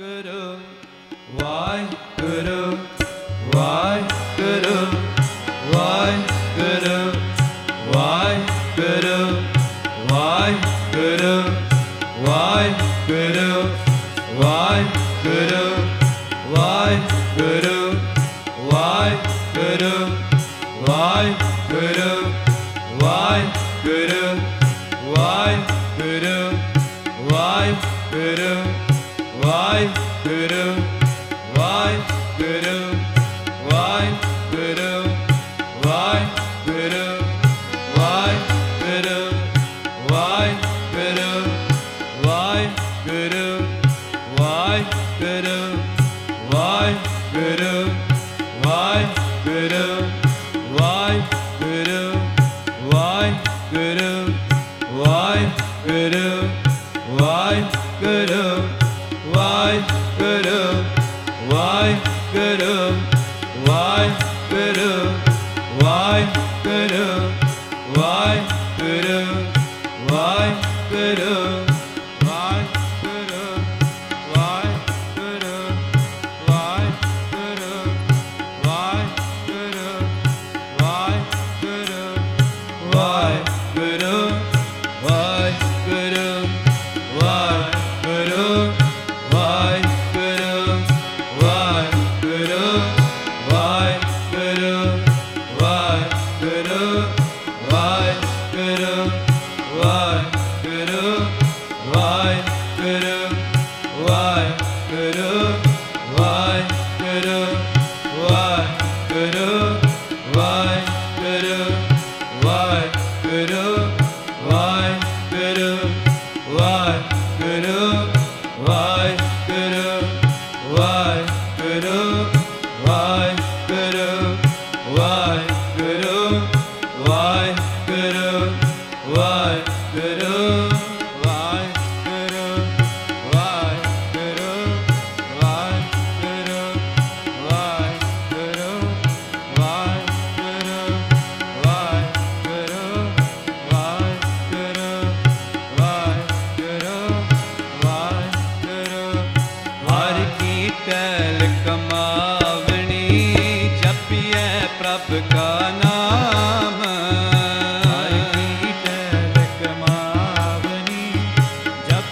ਵਾਹਿਗੁਰੂ ਵਾਹਿਗੁਰੂ।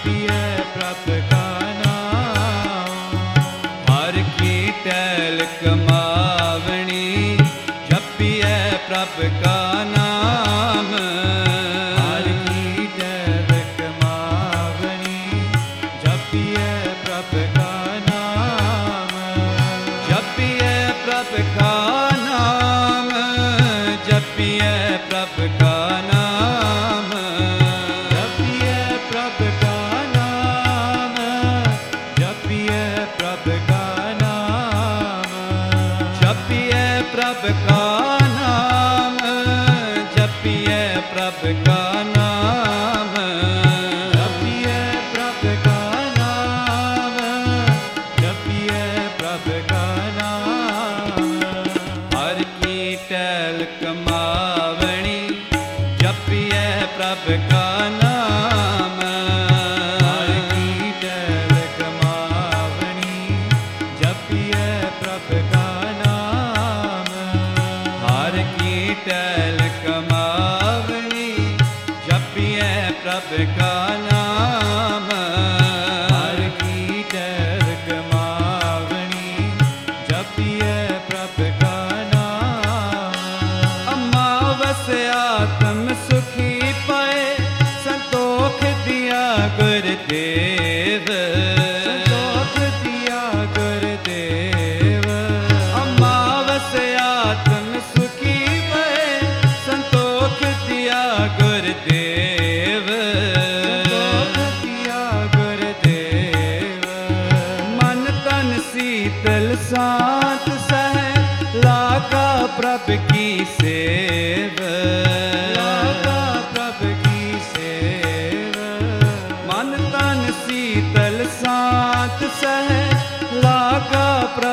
ਕੀਏ ਪ੍ਰਭ Africa.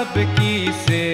sabe que ser.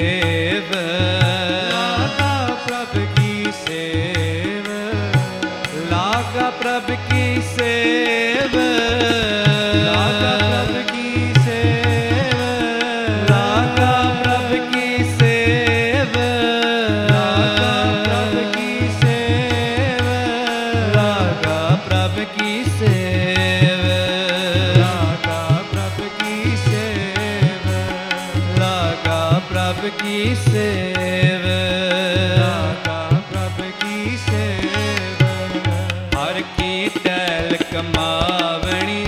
ਟੈਲ ਕਮਾਵਣੀ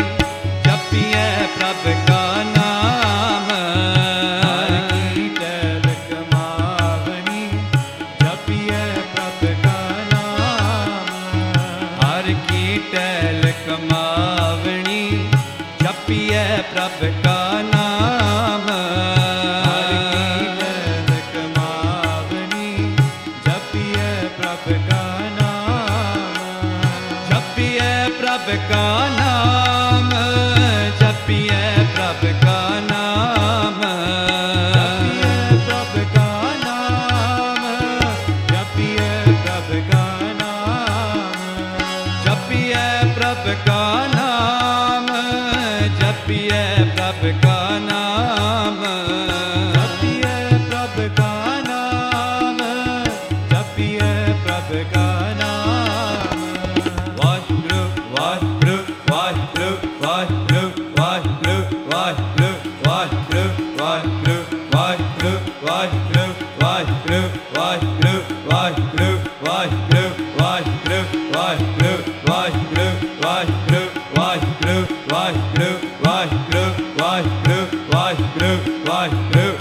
ਜਪੀਐ ਪ੍ਰਭ the one.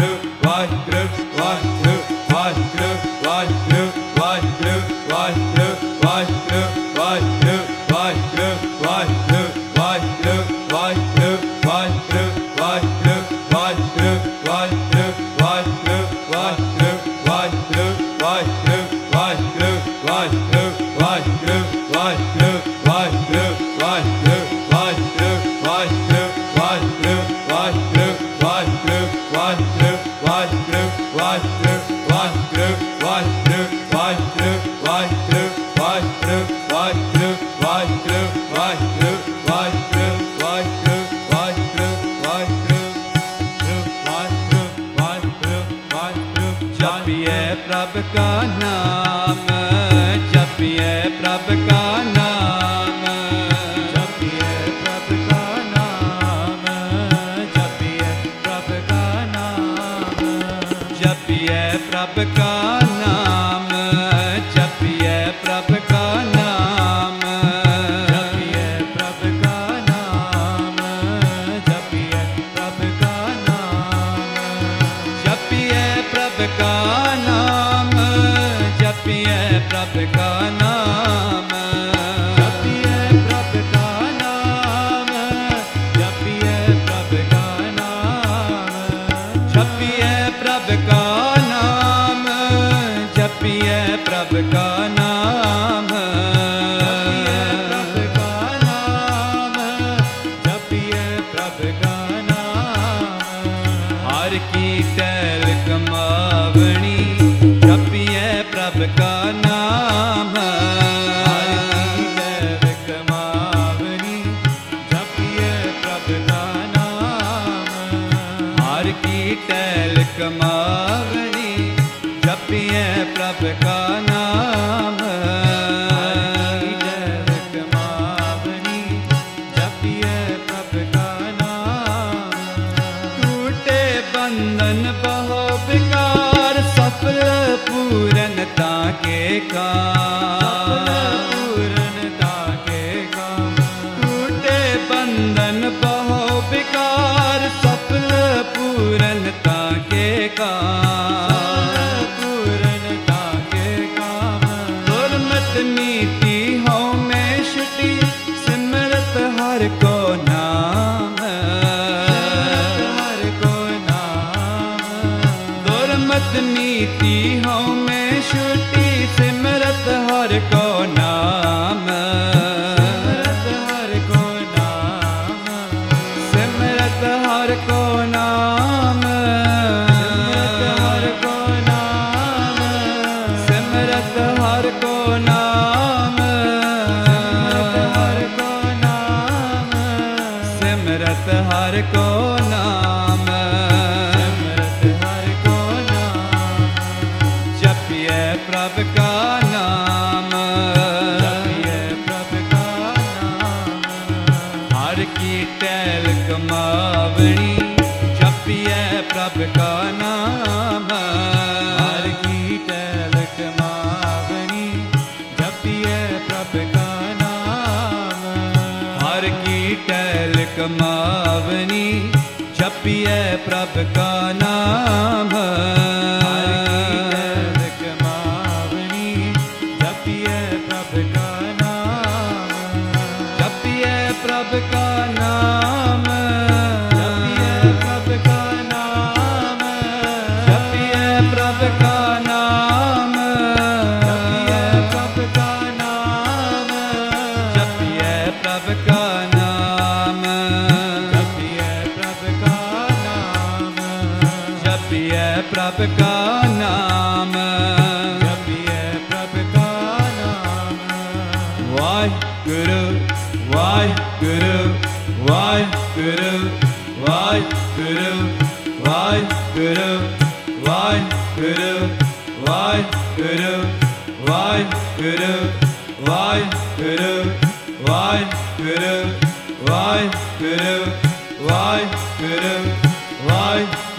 ਵਾਹਿਗੁਰੂ ਵਾਹਿਗੁਰੂ ਵਾਹਿਗੁਰੂ ਵਾਹਿਗੁਰੂ ਵਾਹਿਗੁਰੂ ਵਾਹਿਗੁਰੂ ਵਾਹਿਗੁਰੂ ਵਾਹਿਗੁਰੂ ਵਾਹਿਗੁਰੂ ਜਪੀਏ ਪ੍ਰਭ ਕਾ ਨਾਮ ਜਪਿਐ ਪ੍ਰਭ ਕਾ ਨਾਮ। ਕੈਲ ਕਮਾਵਣੀ ਜਪੀਐ ਪ੍ਰਭ ਕਾ ਨਾਮ। ਬੰਧਨ ਬਹੁ ਬਿਕਾਰ ਸਫਲ ਪੂਰਨ ਤਾਂ ਕੇ ਕਾ ती हूँ पिए प्रभ का नाम जपिए प्रभ का नाम जपिए प्रभ का नाम जपिए प्रभ का नाम जपिए प्रभ का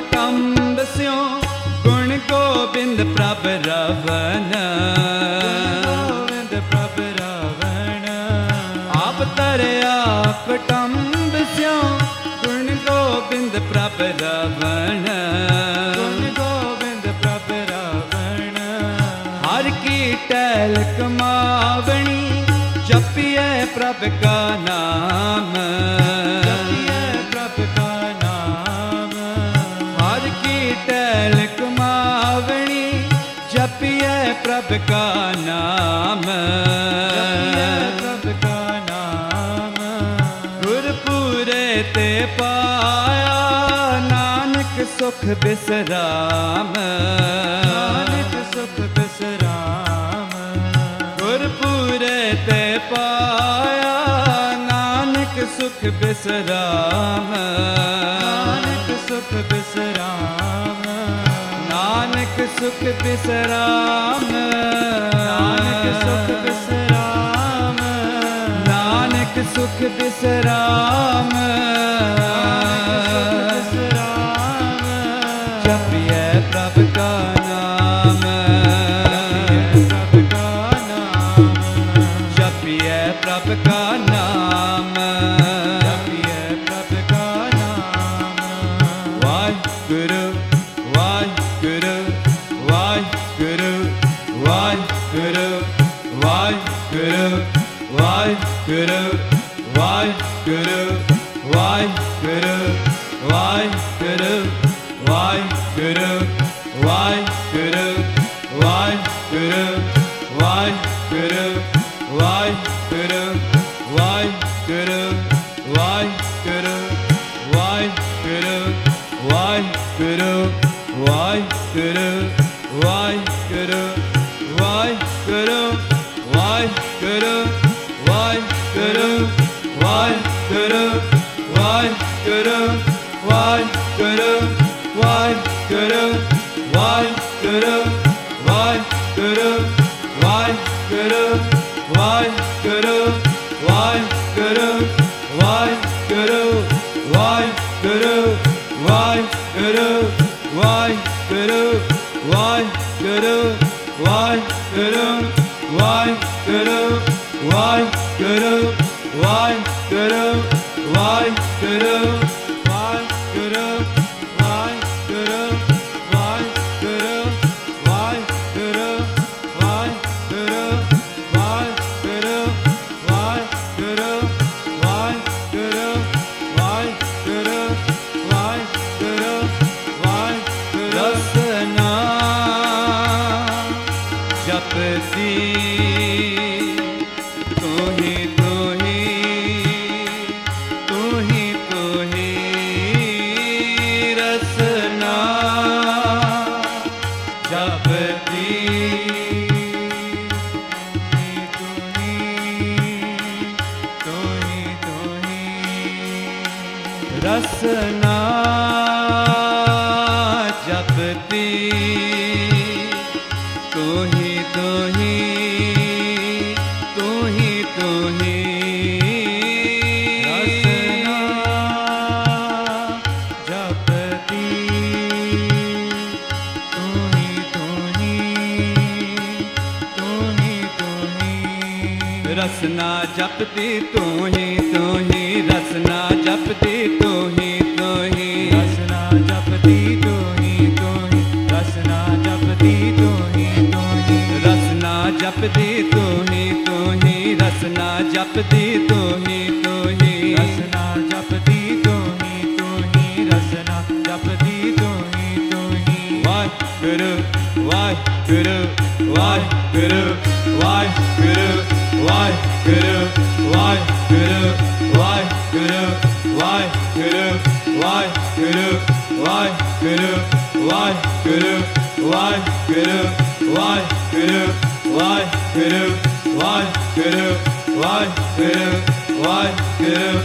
ਪਟੰਬ ਸਿਓ ਗੁਣ ਗੋਬਿੰਦ ਪ੍ਰਭ ਰਵਨ ਗੋਵਿੰਦ ਪ੍ਰਭ ਰਾਵਣ। ਆਪ ਤਰਿਆ ਪਟੰਬ ਸਿਓ ਗੁਣ ਗੋਬਿੰਦ ਪ੍ਰਭ ਰਵਨ ਗੁਣ ਗੋਬਿੰਦ ਪ੍ਰਭ ਰਾਵਣ। ਹਰ ਕੀ ਟੈਲ ਕਮਾਵਣੀ ਜਪੀਐ ਪ੍ਰਭ ਕਾ ਪ੍ਰਭ ਕਾ ਨਾਮ। ਪ੍ਰਭ ਕਾ ਨਾਮ। ਗੁਰਪੂਰੇ ਤੇ ਪਾਇਆ ਨਾਨਕ ਸੁਖ ਬਿਸਰਾਮ। ਨਾਨਕ ਸੁਖ ਬਿਸਰਾਮ। ਗੁਰਪੂਰੇ ਤੇ ਪਾਇਆ ਨਾਨਕ ਸੁਖ ਬਿਸਰਾਮ। ਨਾਨਕ ਸੁਖ ਬਿਸਰਾਮ। ਨਾਨਕ ਸੁਖ ਬਿਸਰਾਮ। ਨਾਨਕ ਸੁਖ ਬਿਸਰਾਮ। ਨਾਨਕ ਸੁਖ ਬਿਸਰਾਮ। Waheguru Waheguru guru, why guru, why guru. ਰਸਨਾ ਜਪਤੀ ਤੂੰ ਹੀ ਤੂੰ ਹੀ ਤੂੰ ਹੀ ਤੂੰ ਹੀ। ਰਸਨਾ ਜਪਤੀ ਤੂੰ ਹੀ ਤੂੰ ਹੀ ਤੂੰ ਹੀ ਤੂੰ ਹੀ। ਰਸਨਾ ਜਪਤੀ ਤੂੰ ਹੀ ਤੂੰ ਹੀ। ਰਸਨਾ ਜਪਤੀ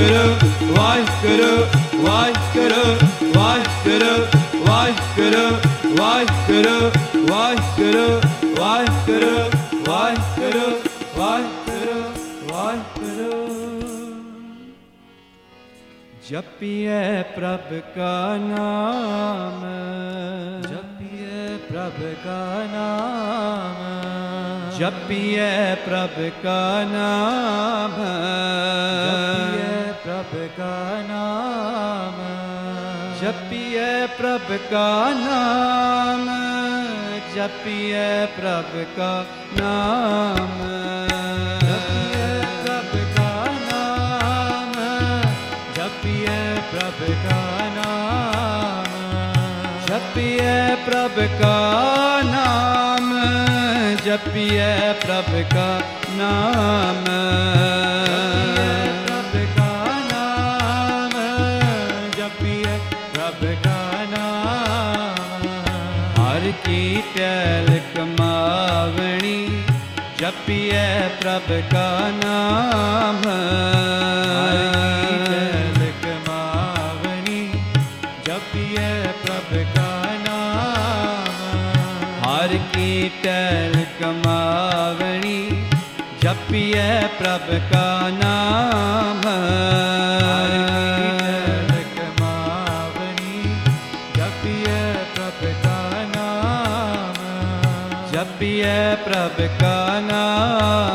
ਵਾਹਿਗੁਰੂ ਵਾਹਿਗੁਰੂ ਵਾਹਿਗੁਰੂ ਵਾਹਿਗੁਰੂ ਵਾਹਿਗੁਰੂ ਵਾਹਿਗੁਰੂ ਵਾਹਿਗੁਰੂ ਵਾਹਿਗੁਰੂ ਵਾਹਿਗੁਰੂ ਵਾਹਿਗੁਰੂ ਵਾਹਿਗੁਰੂ ਜਪੀਏ ਪ੍ਰਭ ਕਾ ਨਾਮ ਜਪੀਏ ਪ੍ਰਭ ਕਾ ਨਾਮ ਜਪੀਏ ਪ੍ਰਭ ਕਾ ਨਾਮ ਜਪੀਏ ਪ੍ਰਭ ਕਾ ਨਾਮ ਜਪੀਏ ਪ੍ਰਭ ਕਾ ਨਾਮ ਜਪੀਏ ਪ੍ਰਭ ਕਾ ਨਾਮ ਜਪੀਏ ਪ੍ਰਭ ਕਾ ਨਾਮ ਜਪੀਏ ਪ੍ਰਭ ਕਾ ਨਾਮ ਜਪੀਏ ਪ੍ਰਭ ਕਾ ਨਾਮ ਜਪੀਏ ਪ੍ਰਭ ਕਾ ਨਾਮ। ਜਪੀਏ ਪ੍ਰਭ ਕਾ ਨਾਮ। ਹਰਿ ਕਮਾਵਣੀ ਜਪੀਏ ਪ੍ਰਭ ਕਾ ਨਾਮ। ਹਰ ਕੀ ਟੈਲ ਕਮਾਵਣੀ ਜਪੀਏ ਪ੍ਰਭ ਕਾ ਨਾਮ। ਹਰਿ ਜਪੀਏ ਪ੍ਰਭ ਕਾ ਨਾਮ।